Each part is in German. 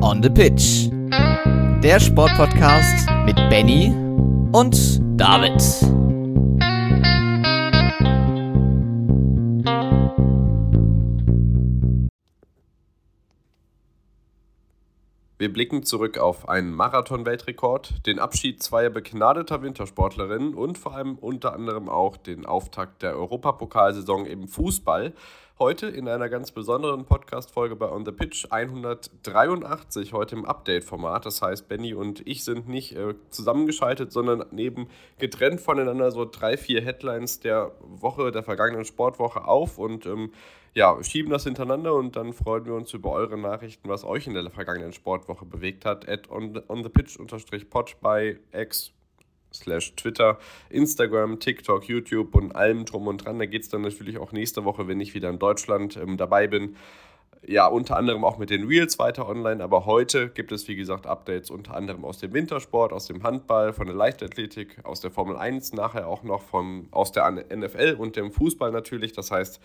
On the Pitch. Der Sportpodcast mit Benny und David. Wir blicken zurück auf einen Marathon-Weltrekord, den Abschied zweier begnadeter Wintersportlerinnen und vor allem unter anderem auch den Auftakt der Europapokalsaison im Fußball. Heute in einer ganz besonderen Podcast-Folge bei On the Pitch 183, heute im Update-Format. Das heißt, Benny und ich sind nicht äh, zusammengeschaltet, sondern neben getrennt voneinander so drei, vier Headlines der Woche, der vergangenen Sportwoche auf und ähm, ja, schieben das hintereinander und dann freuen wir uns über eure Nachrichten, was euch in der vergangenen Sportwoche bewegt hat. At on, on the pitch pod bei X slash Twitter, Instagram, TikTok, YouTube und allem drum und dran. Da geht es dann natürlich auch nächste Woche, wenn ich wieder in Deutschland ähm, dabei bin. Ja, unter anderem auch mit den Reels weiter online, aber heute gibt es, wie gesagt, Updates unter anderem aus dem Wintersport, aus dem Handball, von der Leichtathletik, aus der Formel 1, nachher auch noch von, aus der NFL und dem Fußball natürlich. Das heißt,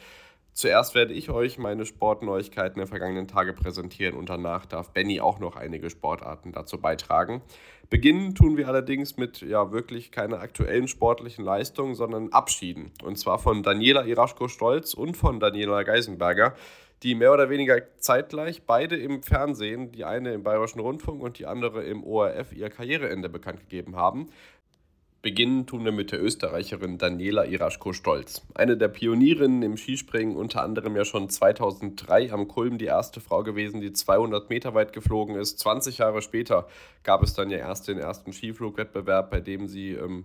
Zuerst werde ich euch meine Sportneuigkeiten der vergangenen Tage präsentieren und danach darf Benny auch noch einige Sportarten dazu beitragen. Beginnen tun wir allerdings mit ja wirklich keiner aktuellen sportlichen Leistung, sondern Abschieden. Und zwar von Daniela Iraschko-Stolz und von Daniela Geisenberger, die mehr oder weniger zeitgleich beide im Fernsehen, die eine im Bayerischen Rundfunk und die andere im ORF, ihr Karriereende bekannt gegeben haben. Beginnen tun wir mit der Österreicherin Daniela Iraschko-Stolz. Eine der Pionierinnen im Skispringen, unter anderem ja schon 2003 am Kulm die erste Frau gewesen, die 200 Meter weit geflogen ist. 20 Jahre später gab es dann ja erst den ersten Skiflugwettbewerb, bei dem sie ähm,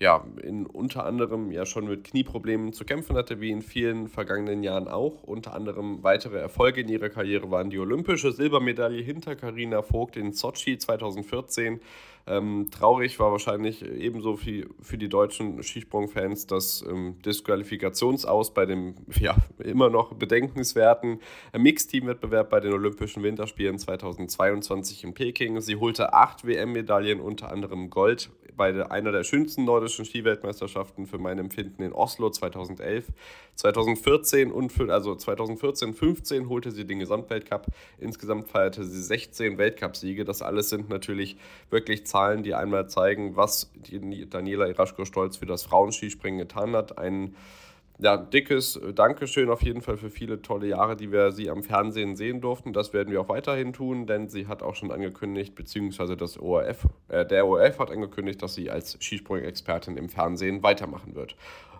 ja, in unter anderem ja schon mit Knieproblemen zu kämpfen hatte, wie in vielen vergangenen Jahren auch. Unter anderem weitere Erfolge in ihrer Karriere waren die olympische Silbermedaille hinter Karina Vogt in Sochi 2014. Ähm, traurig war wahrscheinlich ebenso für, für die deutschen Skisprungfans das ähm, Disqualifikationsaus bei dem ja, immer noch bedenkenswerten Mixteam-Wettbewerb bei den Olympischen Winterspielen 2022 in Peking. Sie holte acht WM-Medaillen, unter anderem Gold bei einer der schönsten nordischen Skiweltmeisterschaften für mein Empfinden in Oslo 2011. 2014 und für, also 2014, 15 holte sie den Gesamtweltcup. Insgesamt feierte sie 16 Weltcupsiege. Das alles sind natürlich wirklich Zahlen, die einmal zeigen, was Daniela Iraschko-Stolz für das Frauenskispringen getan hat. Ein ja, dickes Dankeschön auf jeden Fall für viele tolle Jahre, die wir sie am Fernsehen sehen durften. Das werden wir auch weiterhin tun, denn sie hat auch schon angekündigt, beziehungsweise das ORF, äh, der ORF hat angekündigt, dass sie als Skisprung-Expertin im Fernsehen weitermachen wird.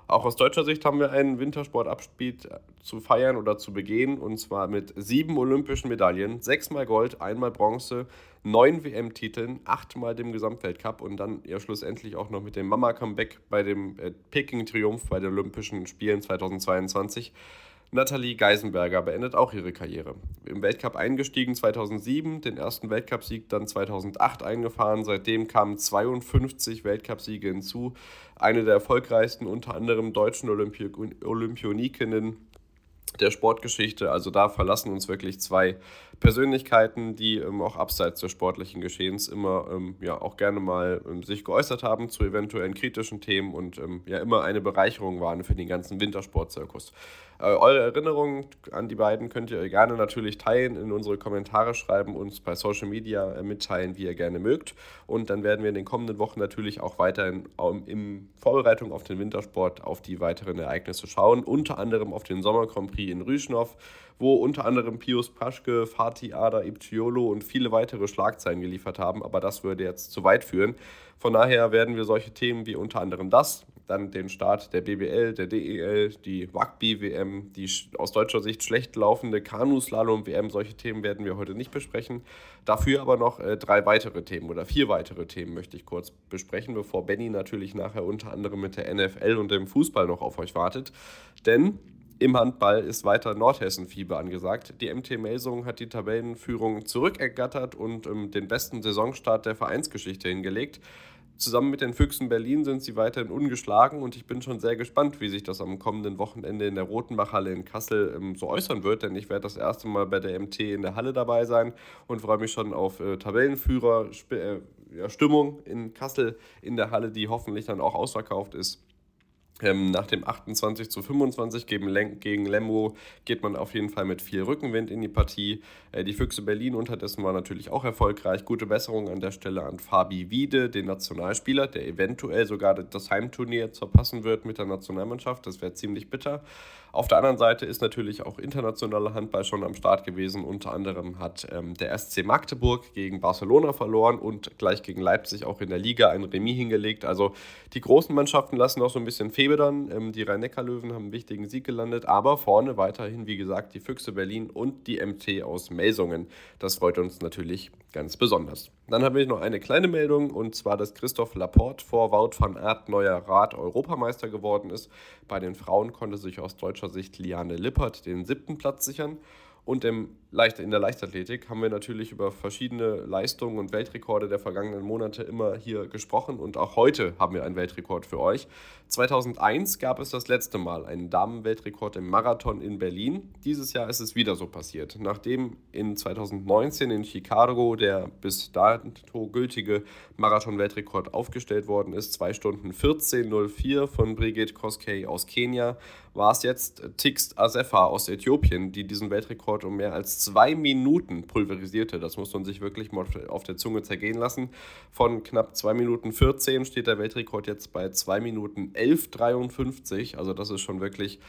Auch aus deutscher Sicht haben wir einen Wintersportabspiel zu feiern oder zu begehen und zwar mit sieben olympischen Medaillen, sechsmal Gold, einmal Bronze, neun WM-Titeln, achtmal dem Gesamtweltcup und dann ja schlussendlich auch noch mit dem Mama-Comeback bei dem äh, Peking-Triumph bei den Olympischen Spielen 2022. Nathalie Geisenberger beendet auch ihre Karriere. Im Weltcup eingestiegen 2007, den ersten Weltcupsieg dann 2008 eingefahren. Seitdem kamen 52 Weltcupsiege hinzu. Eine der erfolgreichsten, unter anderem deutschen Olympi Olympionikinnen der Sportgeschichte. Also da verlassen uns wirklich zwei Persönlichkeiten, die ähm, auch abseits des sportlichen Geschehens immer ähm, ja auch gerne mal ähm, sich geäußert haben zu eventuellen kritischen Themen und ähm, ja immer eine Bereicherung waren für den ganzen Wintersportzirkus. Äh, eure Erinnerungen an die beiden könnt ihr gerne natürlich teilen, in unsere Kommentare schreiben, uns bei Social Media äh, mitteilen, wie ihr gerne mögt. Und dann werden wir in den kommenden Wochen natürlich auch weiterhin ähm, in Vorbereitung auf den Wintersport auf die weiteren Ereignisse schauen, unter anderem auf den Sommer Grand Prix in Rüschnow, wo unter anderem Pius Paschke, Fatih Ada Ibciolo und viele weitere Schlagzeilen geliefert haben. Aber das würde jetzt zu weit führen. Von daher werden wir solche Themen wie unter anderem das, dann den Start der BBL, der DEL, die Rugby-WM, die aus deutscher Sicht schlecht laufende Kanuslalom-WM, solche Themen werden wir heute nicht besprechen. Dafür aber noch äh, drei weitere Themen oder vier weitere Themen möchte ich kurz besprechen, bevor Benny natürlich nachher unter anderem mit der NFL und dem Fußball noch auf euch wartet. Denn im Handball ist weiter Nordhessen-Fieber angesagt. Die MT Melsung hat die Tabellenführung zurückergattert und ähm, den besten Saisonstart der Vereinsgeschichte hingelegt. Zusammen mit den Füchsen Berlin sind sie weiterhin ungeschlagen und ich bin schon sehr gespannt, wie sich das am kommenden Wochenende in der Rotenbachhalle in Kassel ähm, so äußern wird, denn ich werde das erste Mal bei der MT in der Halle dabei sein und freue mich schon auf äh, Tabellenführer, äh, ja, in Kassel in der Halle, die hoffentlich dann auch ausverkauft ist. Ähm, nach dem 28 zu 25 gegen, gegen Lemgo geht man auf jeden Fall mit viel Rückenwind in die Partie. Äh, die Füchse Berlin unterdessen war natürlich auch erfolgreich. Gute Besserung an der Stelle an Fabi Wiede, den Nationalspieler, der eventuell sogar das Heimturnier verpassen wird mit der Nationalmannschaft. Das wäre ziemlich bitter. Auf der anderen Seite ist natürlich auch internationaler Handball schon am Start gewesen. Unter anderem hat ähm, der SC Magdeburg gegen Barcelona verloren und gleich gegen Leipzig auch in der Liga ein Remis hingelegt. Also die großen Mannschaften lassen noch so ein bisschen febedern. Ähm, die Rhein-Neckar-Löwen haben einen wichtigen Sieg gelandet, aber vorne weiterhin, wie gesagt, die Füchse Berlin und die MT aus Melsungen. Das freut uns natürlich ganz besonders. Dann habe ich noch eine kleine Meldung und zwar, dass Christoph Laporte vor Wout van Aert neuer Rad-Europameister geworden ist. Bei den Frauen konnte sich aus deutscher Sicht Liane Lippert den siebten Platz sichern. Und im Leicht, in der Leichtathletik haben wir natürlich über verschiedene Leistungen und Weltrekorde der vergangenen Monate immer hier gesprochen und auch heute haben wir einen Weltrekord für euch. 2001 gab es das letzte Mal einen Damenweltrekord im Marathon in Berlin. Dieses Jahr ist es wieder so passiert. Nachdem in 2019 in Chicago der bis dato gültige Marathon-Weltrekord aufgestellt worden ist, 2 Stunden 14.04 von Brigitte Koskei aus Kenia, war es jetzt Tix Asefa aus Äthiopien, die diesen Weltrekord um mehr als zwei Minuten pulverisierte. Das muss man sich wirklich mal auf der Zunge zergehen lassen. Von knapp 2 Minuten 14 steht der Weltrekord jetzt bei 2 Minuten 11,53. Also das ist schon wirklich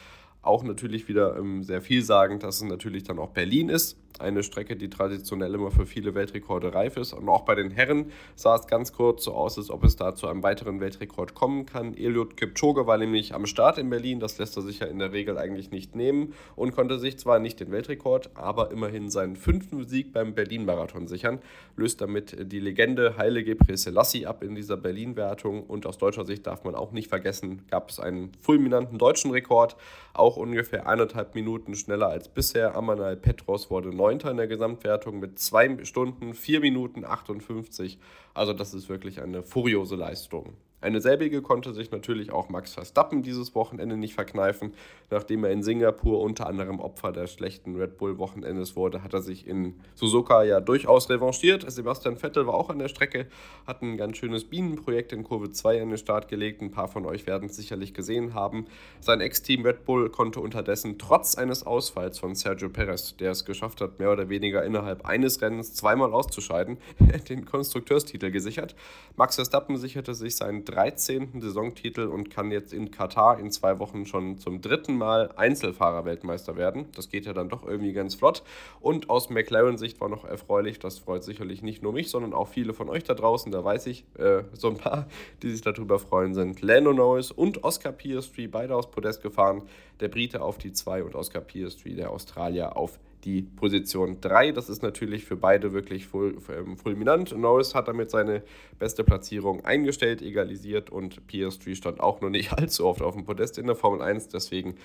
auch natürlich wieder ähm, sehr vielsagend, dass es natürlich dann auch Berlin ist eine Strecke, die traditionell immer für viele Weltrekorde reif ist. Und auch bei den Herren sah es ganz kurz so aus, als ob es da zu einem weiteren Weltrekord kommen kann. Eliud Kipchoge war nämlich am Start in Berlin, das lässt er sich ja in der Regel eigentlich nicht nehmen und konnte sich zwar nicht den Weltrekord, aber immerhin seinen fünften Sieg beim Berlin-Marathon sichern, löst damit die Legende Haile Gebre Selassie ab in dieser Berlin-Wertung und aus deutscher Sicht darf man auch nicht vergessen, gab es einen fulminanten deutschen Rekord, auch ungefähr eineinhalb Minuten schneller als bisher. Amanal Petros wurde neu Neunter in der Gesamtwertung mit 2 Stunden, 4 Minuten 58. Also das ist wirklich eine furiose Leistung. Eine selbige konnte sich natürlich auch Max Verstappen dieses Wochenende nicht verkneifen. Nachdem er in Singapur unter anderem Opfer des schlechten Red Bull-Wochenendes wurde, hat er sich in Suzuka ja durchaus revanchiert. Sebastian Vettel war auch an der Strecke, hat ein ganz schönes Bienenprojekt in Kurve 2 an den Start gelegt. Ein paar von euch werden es sicherlich gesehen haben. Sein Ex-Team Red Bull konnte unterdessen trotz eines Ausfalls von Sergio Perez, der es geschafft hat, mehr oder weniger innerhalb eines Rennens zweimal auszuscheiden, den Konstrukteurstitel gesichert. Max Verstappen sicherte sich seinen 13. Saisontitel und kann jetzt in Katar in zwei Wochen schon zum dritten Mal Einzelfahrer-Weltmeister werden. Das geht ja dann doch irgendwie ganz flott. Und aus McLaren-Sicht war noch erfreulich, das freut sicherlich nicht nur mich, sondern auch viele von euch da draußen, da weiß ich, äh, so ein paar, die sich darüber freuen, sind Lando Norris und Oscar Piastri, beide aus Podest gefahren. Der Brite auf die 2 und Oscar Piastri, der Australier, auf die Position 3. Das ist natürlich für beide wirklich ful ähm, fulminant. Norris hat damit seine beste Platzierung eingestellt, egalisiert und PS3 stand auch noch nicht allzu oft auf dem Podest in der Formel 1. Deswegen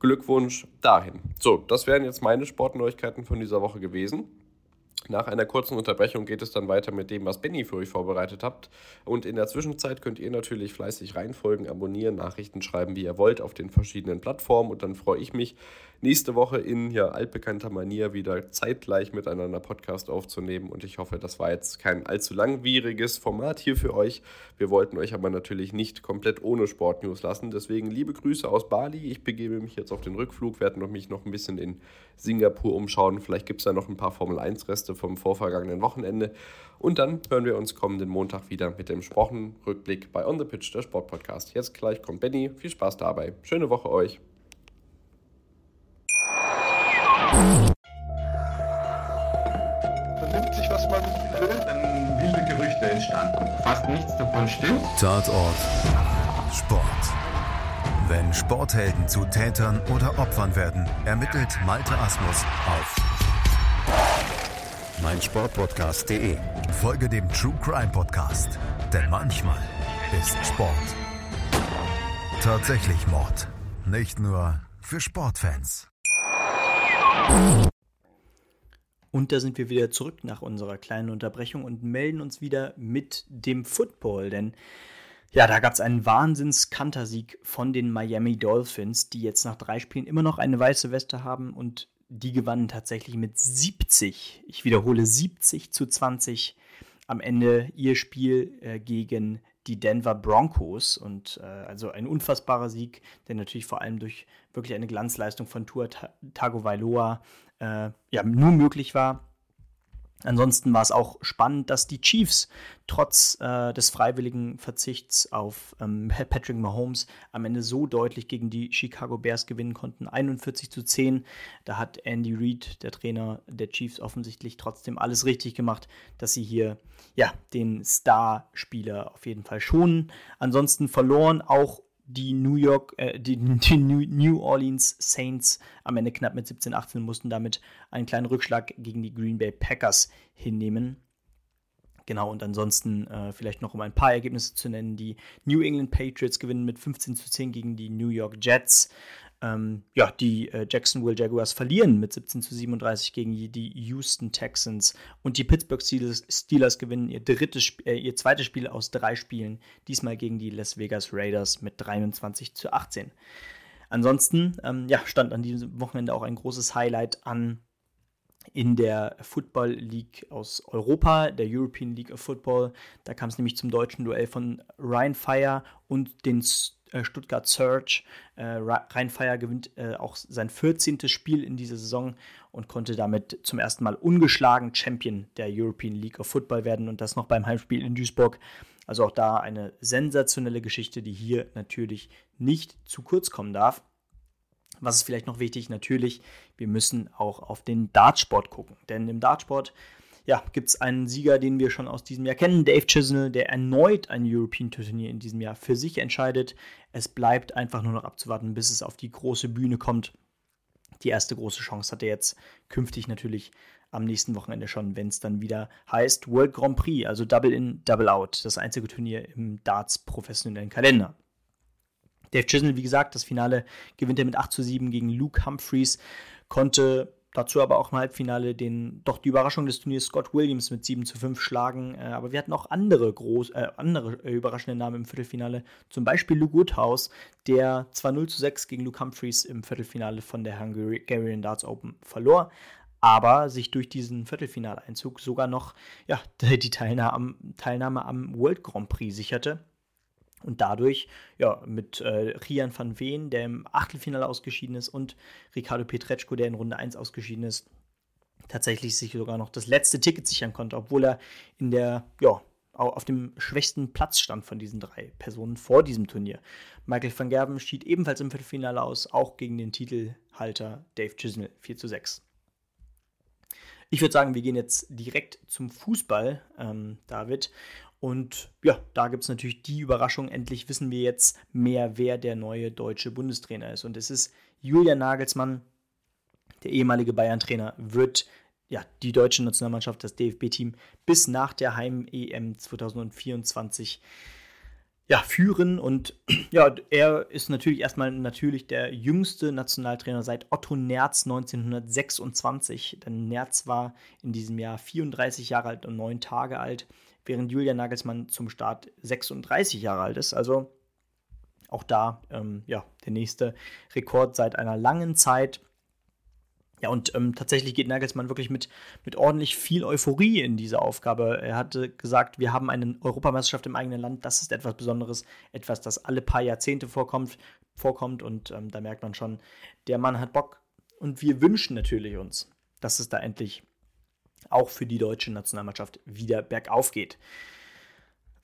Glückwunsch dahin. So, das wären jetzt meine Sportneuigkeiten von dieser Woche gewesen. Nach einer kurzen Unterbrechung geht es dann weiter mit dem, was Benny für euch vorbereitet habt. Und in der Zwischenzeit könnt ihr natürlich fleißig reinfolgen, abonnieren, Nachrichten schreiben, wie ihr wollt, auf den verschiedenen Plattformen. Und dann freue ich mich, nächste Woche in ja, altbekannter Manier wieder zeitgleich miteinander Podcast aufzunehmen. Und ich hoffe, das war jetzt kein allzu langwieriges Format hier für euch. Wir wollten euch aber natürlich nicht komplett ohne Sportnews lassen. Deswegen liebe Grüße aus Bali. Ich begebe mich jetzt auf den Rückflug, werde mich noch ein bisschen in Singapur umschauen. Vielleicht gibt es da noch ein paar Formel-1-Reste vom vorvergangenen Wochenende. Und dann hören wir uns kommenden Montag wieder mit dem Sprochenrückblick bei On the Pitch, der Sportpodcast. Jetzt gleich kommt Benny. Viel Spaß dabei. Schöne Woche euch. Vernimmt sich, was man will. Dann wilde Gerüchte entstanden. Fast nichts davon stimmt. Tatort. Sport. Wenn Sporthelden zu Tätern oder Opfern werden, ermittelt Malte Asmus auf meinsportpodcast.de. Folge dem True Crime Podcast, denn manchmal ist Sport tatsächlich Mord. Nicht nur für Sportfans. Und da sind wir wieder zurück nach unserer kleinen Unterbrechung und melden uns wieder mit dem Football, denn ja, da gab es einen Wahnsinns-Kantersieg von den Miami Dolphins, die jetzt nach drei Spielen immer noch eine weiße Weste haben und die gewannen tatsächlich mit 70, ich wiederhole 70 zu 20 am Ende ihr Spiel äh, gegen die Denver Broncos. Und äh, also ein unfassbarer Sieg, der natürlich vor allem durch wirklich eine Glanzleistung von Tua Tagovailoa äh, ja, nur möglich war. Ansonsten war es auch spannend, dass die Chiefs trotz äh, des freiwilligen Verzichts auf ähm, Patrick Mahomes am Ende so deutlich gegen die Chicago Bears gewinnen konnten. 41 zu 10. Da hat Andy Reid, der Trainer der Chiefs, offensichtlich trotzdem alles richtig gemacht, dass sie hier ja, den Star-Spieler auf jeden Fall schonen. Ansonsten verloren auch die New York, äh, die, die, New Orleans Saints am Ende knapp mit 17-18 mussten damit einen kleinen Rückschlag gegen die Green Bay Packers hinnehmen. Genau, und ansonsten äh, vielleicht noch um ein paar Ergebnisse zu nennen. Die New England Patriots gewinnen mit 15 zu 10 gegen die New York Jets. Ähm, ja, die äh, Jacksonville Jaguars verlieren mit 17 zu 37 gegen die Houston Texans und die Pittsburgh Steelers, Steelers gewinnen ihr, drittes, äh, ihr zweites Spiel aus drei Spielen, diesmal gegen die Las Vegas Raiders mit 23 zu 18. Ansonsten ähm, ja, stand an diesem Wochenende auch ein großes Highlight an in der Football League aus Europa, der European League of Football. Da kam es nämlich zum deutschen Duell von Ryan Fire und den äh, Stuttgart Surge. Äh, Rheinfeier gewinnt äh, auch sein 14. Spiel in dieser Saison und konnte damit zum ersten Mal ungeschlagen Champion der European League of Football werden und das noch beim Heimspiel in Duisburg. Also auch da eine sensationelle Geschichte, die hier natürlich nicht zu kurz kommen darf. Was ist vielleicht noch wichtig? Natürlich, wir müssen auch auf den Dartsport gucken. Denn im Dartsport ja, gibt es einen Sieger, den wir schon aus diesem Jahr kennen, Dave Chisnell, der erneut ein European Turnier in diesem Jahr für sich entscheidet. Es bleibt einfach nur noch abzuwarten, bis es auf die große Bühne kommt. Die erste große Chance hat er jetzt künftig natürlich am nächsten Wochenende schon, wenn es dann wieder heißt World Grand Prix, also Double In, Double Out, das einzige Turnier im Darts professionellen Kalender. Dave Chisnell, wie gesagt, das Finale gewinnt er mit 8 zu 7 gegen Luke Humphreys, konnte Dazu aber auch im Halbfinale den, doch die Überraschung des Turniers Scott Williams mit 7 zu 5 schlagen. Äh, aber wir hatten auch andere, groß, äh, andere äh, überraschende Namen im Viertelfinale. Zum Beispiel Luke Woodhouse, der zwar 0 zu 6 gegen Luke Humphreys im Viertelfinale von der Hungarian Darts Open verlor, aber sich durch diesen Viertelfinaleinzug sogar noch ja, die Teilnahme, Teilnahme am World Grand Prix sicherte. Und dadurch, ja, mit äh, Rian van Veen, der im Achtelfinale ausgeschieden ist, und Ricardo Petretschko, der in Runde 1 ausgeschieden ist, tatsächlich sich sogar noch das letzte Ticket sichern konnte, obwohl er in der, ja, auf dem schwächsten Platz stand von diesen drei Personen vor diesem Turnier. Michael van Gerben schied ebenfalls im Viertelfinale aus, auch gegen den Titelhalter Dave Chisnell 4 zu 6. Ich würde sagen, wir gehen jetzt direkt zum Fußball, ähm, David. Und ja, da gibt es natürlich die Überraschung, endlich wissen wir jetzt mehr, wer der neue deutsche Bundestrainer ist. Und es ist Julian Nagelsmann, der ehemalige Bayern-Trainer, wird ja, die deutsche Nationalmannschaft, das DFB-Team, bis nach der Heim-EM 2024 ja, führen. Und ja, er ist natürlich erstmal natürlich der jüngste Nationaltrainer seit Otto Nerz 1926. Denn Nerz war in diesem Jahr 34 Jahre alt und neun Tage alt während Julian Nagelsmann zum Start 36 Jahre alt ist. Also auch da ähm, ja, der nächste Rekord seit einer langen Zeit. Ja, und ähm, tatsächlich geht Nagelsmann wirklich mit, mit ordentlich viel Euphorie in diese Aufgabe. Er hatte gesagt, wir haben eine Europameisterschaft im eigenen Land. Das ist etwas Besonderes, etwas, das alle paar Jahrzehnte vorkommt. vorkommt. Und ähm, da merkt man schon, der Mann hat Bock. Und wir wünschen natürlich uns, dass es da endlich auch für die deutsche Nationalmannschaft wieder bergauf geht.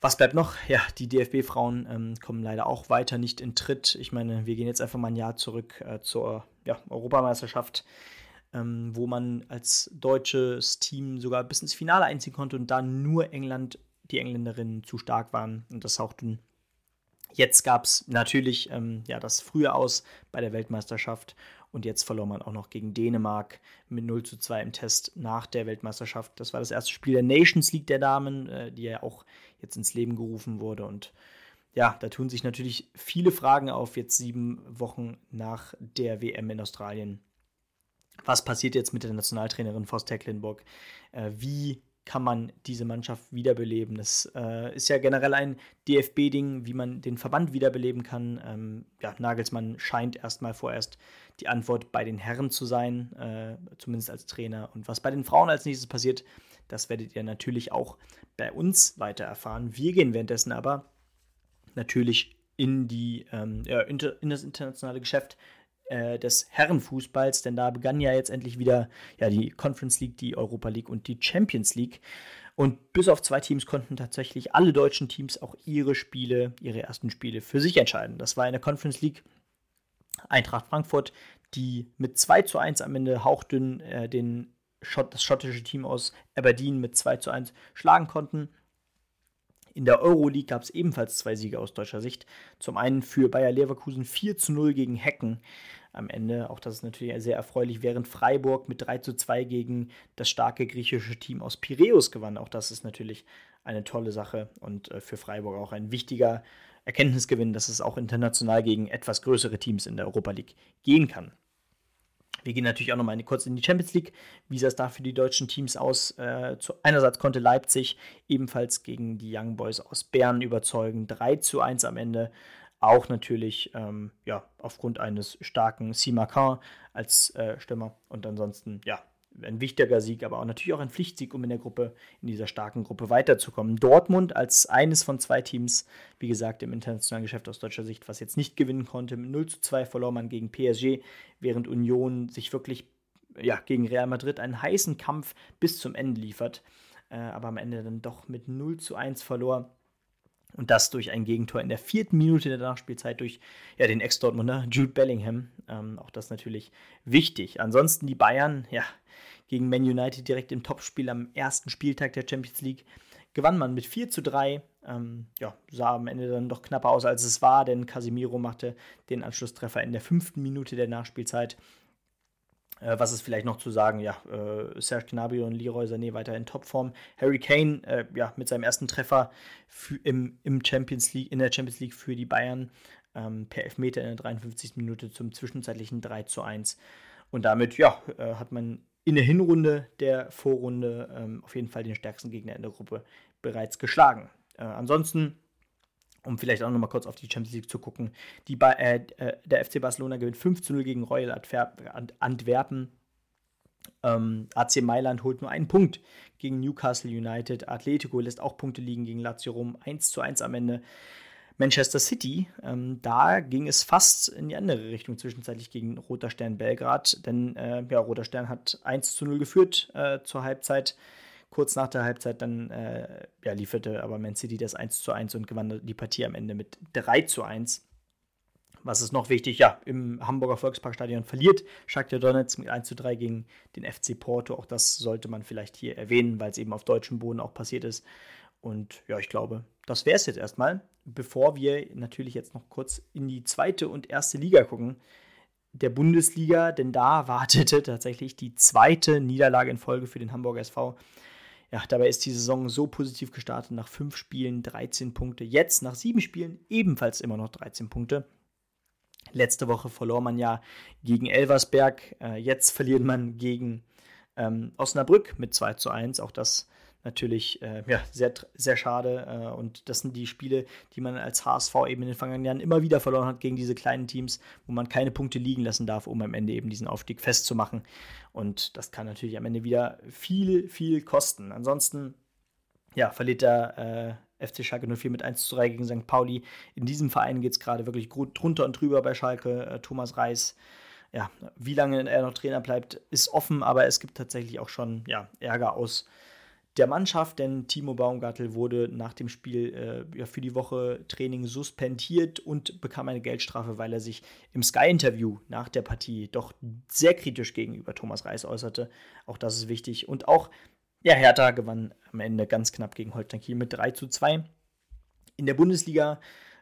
Was bleibt noch? Ja, die DFB-Frauen ähm, kommen leider auch weiter nicht in Tritt. Ich meine, wir gehen jetzt einfach mal ein Jahr zurück äh, zur ja, Europameisterschaft, ähm, wo man als deutsches Team sogar bis ins Finale einziehen konnte und da nur England, die Engländerinnen zu stark waren und das tauchten. Jetzt gab es natürlich ähm, ja, das frühe Aus bei der Weltmeisterschaft und jetzt verlor man auch noch gegen Dänemark mit 0 zu 2 im Test nach der Weltmeisterschaft. Das war das erste Spiel der Nations League der Damen, äh, die ja auch jetzt ins Leben gerufen wurde. Und ja, da tun sich natürlich viele Fragen auf, jetzt sieben Wochen nach der WM in Australien. Was passiert jetzt mit der Nationaltrainerin Vos Tecklenburg? Äh, wie kann man diese Mannschaft wiederbeleben. Das äh, ist ja generell ein DFB-Ding, wie man den Verband wiederbeleben kann. Ähm, ja, Nagelsmann scheint erstmal vorerst die Antwort bei den Herren zu sein, äh, zumindest als Trainer. Und was bei den Frauen als nächstes passiert, das werdet ihr natürlich auch bei uns weiter erfahren. Wir gehen währenddessen aber natürlich in, die, ähm, ja, in das internationale Geschäft äh, des Herrenfußballs, denn da begann ja jetzt endlich wieder ja, die Conference League, die Europa League und die Champions League. Und bis auf zwei Teams konnten tatsächlich alle deutschen Teams auch ihre Spiele, ihre ersten Spiele für sich entscheiden. Das war in der Conference League Eintracht Frankfurt, die mit 2 zu 1 am Ende hauchdünn äh, den Schott, das schottische Team aus Aberdeen mit 2 zu 1 schlagen konnten. In der Euroleague gab es ebenfalls zwei Siege aus deutscher Sicht. Zum einen für Bayer Leverkusen 4 zu 0 gegen Hecken am Ende. Auch das ist natürlich sehr erfreulich, während Freiburg mit 3 zu 2 gegen das starke griechische Team aus Piräus gewann. Auch das ist natürlich eine tolle Sache und äh, für Freiburg auch ein wichtiger Erkenntnisgewinn, dass es auch international gegen etwas größere Teams in der Europa League gehen kann. Wir gehen natürlich auch nochmal kurz in die Champions League. Wie sah es da für die deutschen Teams aus? Äh, zu, einerseits konnte Leipzig ebenfalls gegen die Young Boys aus Bern überzeugen. 3 zu 1 am Ende. Auch natürlich ähm, ja, aufgrund eines starken Simakan als äh, Stürmer. Und ansonsten, ja, ein wichtiger Sieg, aber auch natürlich auch ein Pflichtsieg, um in der Gruppe, in dieser starken Gruppe weiterzukommen. Dortmund als eines von zwei Teams, wie gesagt, im internationalen Geschäft aus deutscher Sicht, was jetzt nicht gewinnen konnte. Mit 0 zu 2 verlor man gegen PSG, während Union sich wirklich ja, gegen Real Madrid einen heißen Kampf bis zum Ende liefert, äh, aber am Ende dann doch mit 0 zu 1 verlor. Und das durch ein Gegentor in der vierten Minute der Nachspielzeit durch ja, den Ex-Dortmunder Jude Bellingham. Ähm, auch das natürlich wichtig. Ansonsten die Bayern, ja, gegen Man United direkt im Topspiel am ersten Spieltag der Champions League gewann man mit 4 zu 3. Ähm, ja, sah am Ende dann doch knapper aus, als es war, denn Casemiro machte den Anschlusstreffer in der fünften Minute der Nachspielzeit. Äh, was ist vielleicht noch zu sagen? Ja, äh, Serge Gnabry und Leroy Sané weiter in Topform. Harry Kane, äh, ja, mit seinem ersten Treffer für, im, im Champions League, in der Champions League für die Bayern ähm, per Elfmeter in der 53. Minute zum zwischenzeitlichen 3 zu 1. Und damit, ja, äh, hat man in der Hinrunde der Vorrunde ähm, auf jeden Fall den stärksten Gegner in der Gruppe bereits geschlagen. Äh, ansonsten, um vielleicht auch nochmal kurz auf die Champions League zu gucken, die ba äh, äh der FC Barcelona gewinnt 5 zu 0 gegen Royal Antwerpen. Ähm, AC Mailand holt nur einen Punkt gegen Newcastle United. Atletico lässt auch Punkte liegen gegen Lazio Rom. 1 zu 1 am Ende. Manchester City, ähm, da ging es fast in die andere Richtung zwischenzeitlich gegen Roter Stern Belgrad, denn äh, ja, Roter Stern hat 1 zu 0 geführt äh, zur Halbzeit. Kurz nach der Halbzeit dann äh, ja, lieferte aber Man City das 1 zu 1 und gewann die Partie am Ende mit 3 zu 1. Was ist noch wichtig? Ja, im Hamburger Volksparkstadion verliert Shakhtar Donetsk mit 1 zu 3 gegen den FC Porto. Auch das sollte man vielleicht hier erwähnen, weil es eben auf deutschem Boden auch passiert ist. Und ja, ich glaube, das wäre es jetzt erstmal, bevor wir natürlich jetzt noch kurz in die zweite und erste Liga gucken. Der Bundesliga, denn da wartete tatsächlich die zweite Niederlage in Folge für den Hamburger SV. Ja, dabei ist die Saison so positiv gestartet. Nach fünf Spielen 13 Punkte. Jetzt nach sieben Spielen ebenfalls immer noch 13 Punkte. Letzte Woche verlor man ja gegen Elversberg. Äh, jetzt verliert man gegen ähm, Osnabrück mit 2 zu 1. Auch das natürlich äh, ja, sehr, sehr schade. Äh, und das sind die Spiele, die man als HSV eben in den vergangenen Jahren immer wieder verloren hat gegen diese kleinen Teams, wo man keine Punkte liegen lassen darf, um am Ende eben diesen Aufstieg festzumachen. Und das kann natürlich am Ende wieder viel, viel kosten. Ansonsten, ja, verliert der äh, FC Schalke 04 mit 1 zu 3 gegen St. Pauli. In diesem Verein geht es gerade wirklich gut drunter und drüber bei Schalke. Äh, Thomas Reis ja, wie lange er noch Trainer bleibt, ist offen, aber es gibt tatsächlich auch schon ja, Ärger aus der Mannschaft, denn Timo Baumgartel wurde nach dem Spiel äh, ja, für die Woche Training suspendiert und bekam eine Geldstrafe, weil er sich im Sky-Interview nach der Partie doch sehr kritisch gegenüber Thomas Reis äußerte. Auch das ist wichtig. Und auch ja, Hertha gewann am Ende ganz knapp gegen Holstein Kiel mit 3 zu 2. In der Bundesliga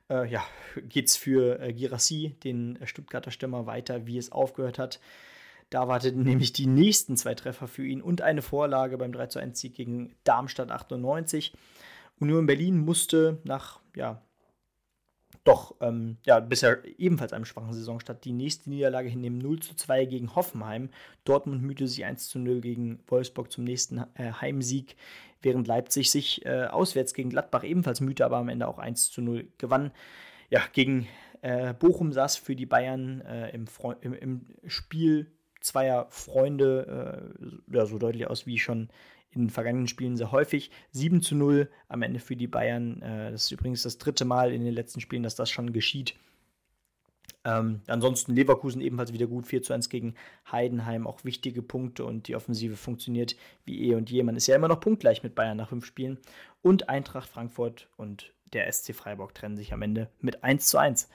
äh, ja, geht es für äh, Girassi, den Stuttgarter Stürmer, weiter, wie es aufgehört hat. Da warteten nämlich die nächsten zwei Treffer für ihn und eine Vorlage beim 3 1 Sieg gegen Darmstadt 98. Union Berlin musste nach, ja, doch, ähm, ja, bisher ebenfalls einem schwachen Saisonstart die nächste Niederlage hinnehmen 0 zu 2 gegen Hoffenheim. Dortmund mühte sich 1 zu 0 gegen Wolfsburg zum nächsten äh, Heimsieg, während Leipzig sich äh, auswärts gegen Gladbach ebenfalls mühte, aber am Ende auch 1 zu 0 gewann. Ja, gegen äh, Bochum saß für die Bayern äh, im, im, im Spiel zweier Freunde, äh, ja, so deutlich aus wie schon in den vergangenen Spielen sehr häufig. 7 zu 0 am Ende für die Bayern. Äh, das ist übrigens das dritte Mal in den letzten Spielen, dass das schon geschieht. Ähm, ansonsten Leverkusen ebenfalls wieder gut, 4 zu 1 gegen Heidenheim, auch wichtige Punkte und die Offensive funktioniert wie eh und je. Man ist ja immer noch punktgleich mit Bayern nach fünf Spielen. Und Eintracht Frankfurt und der SC Freiburg trennen sich am Ende mit 1 zu 1.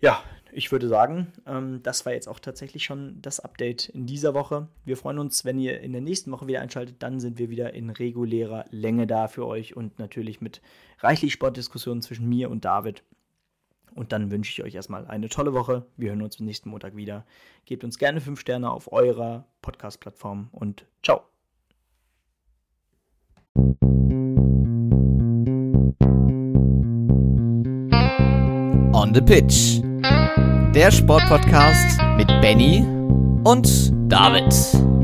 Ja, ich würde sagen, ähm, das war jetzt auch tatsächlich schon das Update in dieser Woche. Wir freuen uns, wenn ihr in der nächsten Woche wieder einschaltet. Dann sind wir wieder in regulärer Länge da für euch und natürlich mit reichlich Sportdiskussionen zwischen mir und David. Und dann wünsche ich euch erstmal eine tolle Woche. Wir hören uns am nächsten Montag wieder. Gebt uns gerne 5 Sterne auf eurer Podcast-Plattform und ciao. On the Pitch. Der Sportpodcast mit Benny und David.